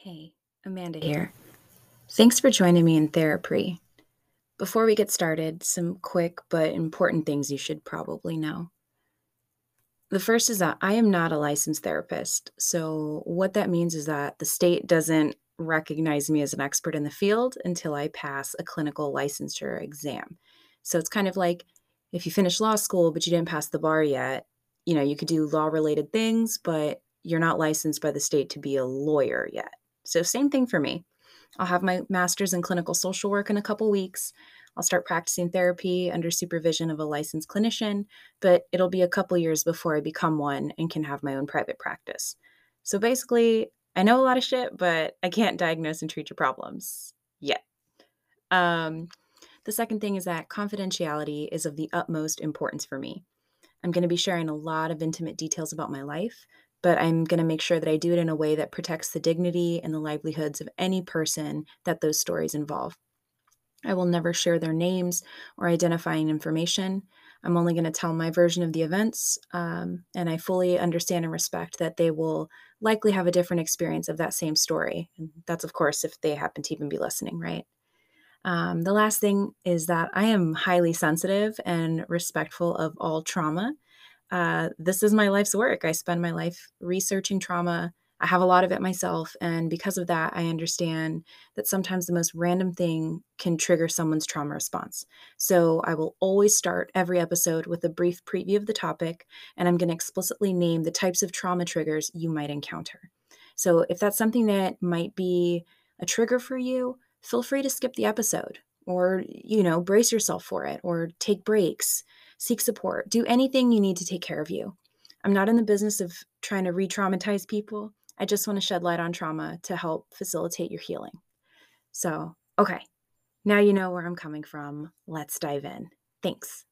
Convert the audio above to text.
Hey, Amanda here. Thanks for joining me in therapy. Before we get started, some quick but important things you should probably know. The first is that I am not a licensed therapist. So, what that means is that the state doesn't recognize me as an expert in the field until I pass a clinical licensure exam. So, it's kind of like if you finish law school but you didn't pass the bar yet, you know, you could do law related things, but you're not licensed by the state to be a lawyer yet. So, same thing for me. I'll have my master's in clinical social work in a couple weeks. I'll start practicing therapy under supervision of a licensed clinician, but it'll be a couple years before I become one and can have my own private practice. So basically, I know a lot of shit, but I can't diagnose and treat your problems yet. Um, the second thing is that confidentiality is of the utmost importance for me. I'm going to be sharing a lot of intimate details about my life, but I'm going to make sure that I do it in a way that protects the dignity and the livelihoods of any person that those stories involve. I will never share their names or identifying information. I'm only going to tell my version of the events, um, and I fully understand and respect that they will likely have a different experience of that same story. And that's, of course, if they happen to even be listening, right? Um, the last thing is that I am highly sensitive and respectful of all trauma uh, this is my life's work. I spend my life researching trauma. I have a lot of it myself. And because of that, I understand that sometimes the most random thing can trigger someone's trauma response. So I will always start every episode with a brief preview of the topic, and I'm going to explicitly name the types of trauma triggers you might encounter. So if that's something that might be a trigger for you, feel free to skip the episode or, you know, brace yourself for it or take breaks seek support, do anything you need to take care of you. I'm not in the business of trying to re traumatize people. I just want to shed light on trauma to help facilitate your healing. So, okay, now you know where I'm coming from. Let's dive in. Thanks.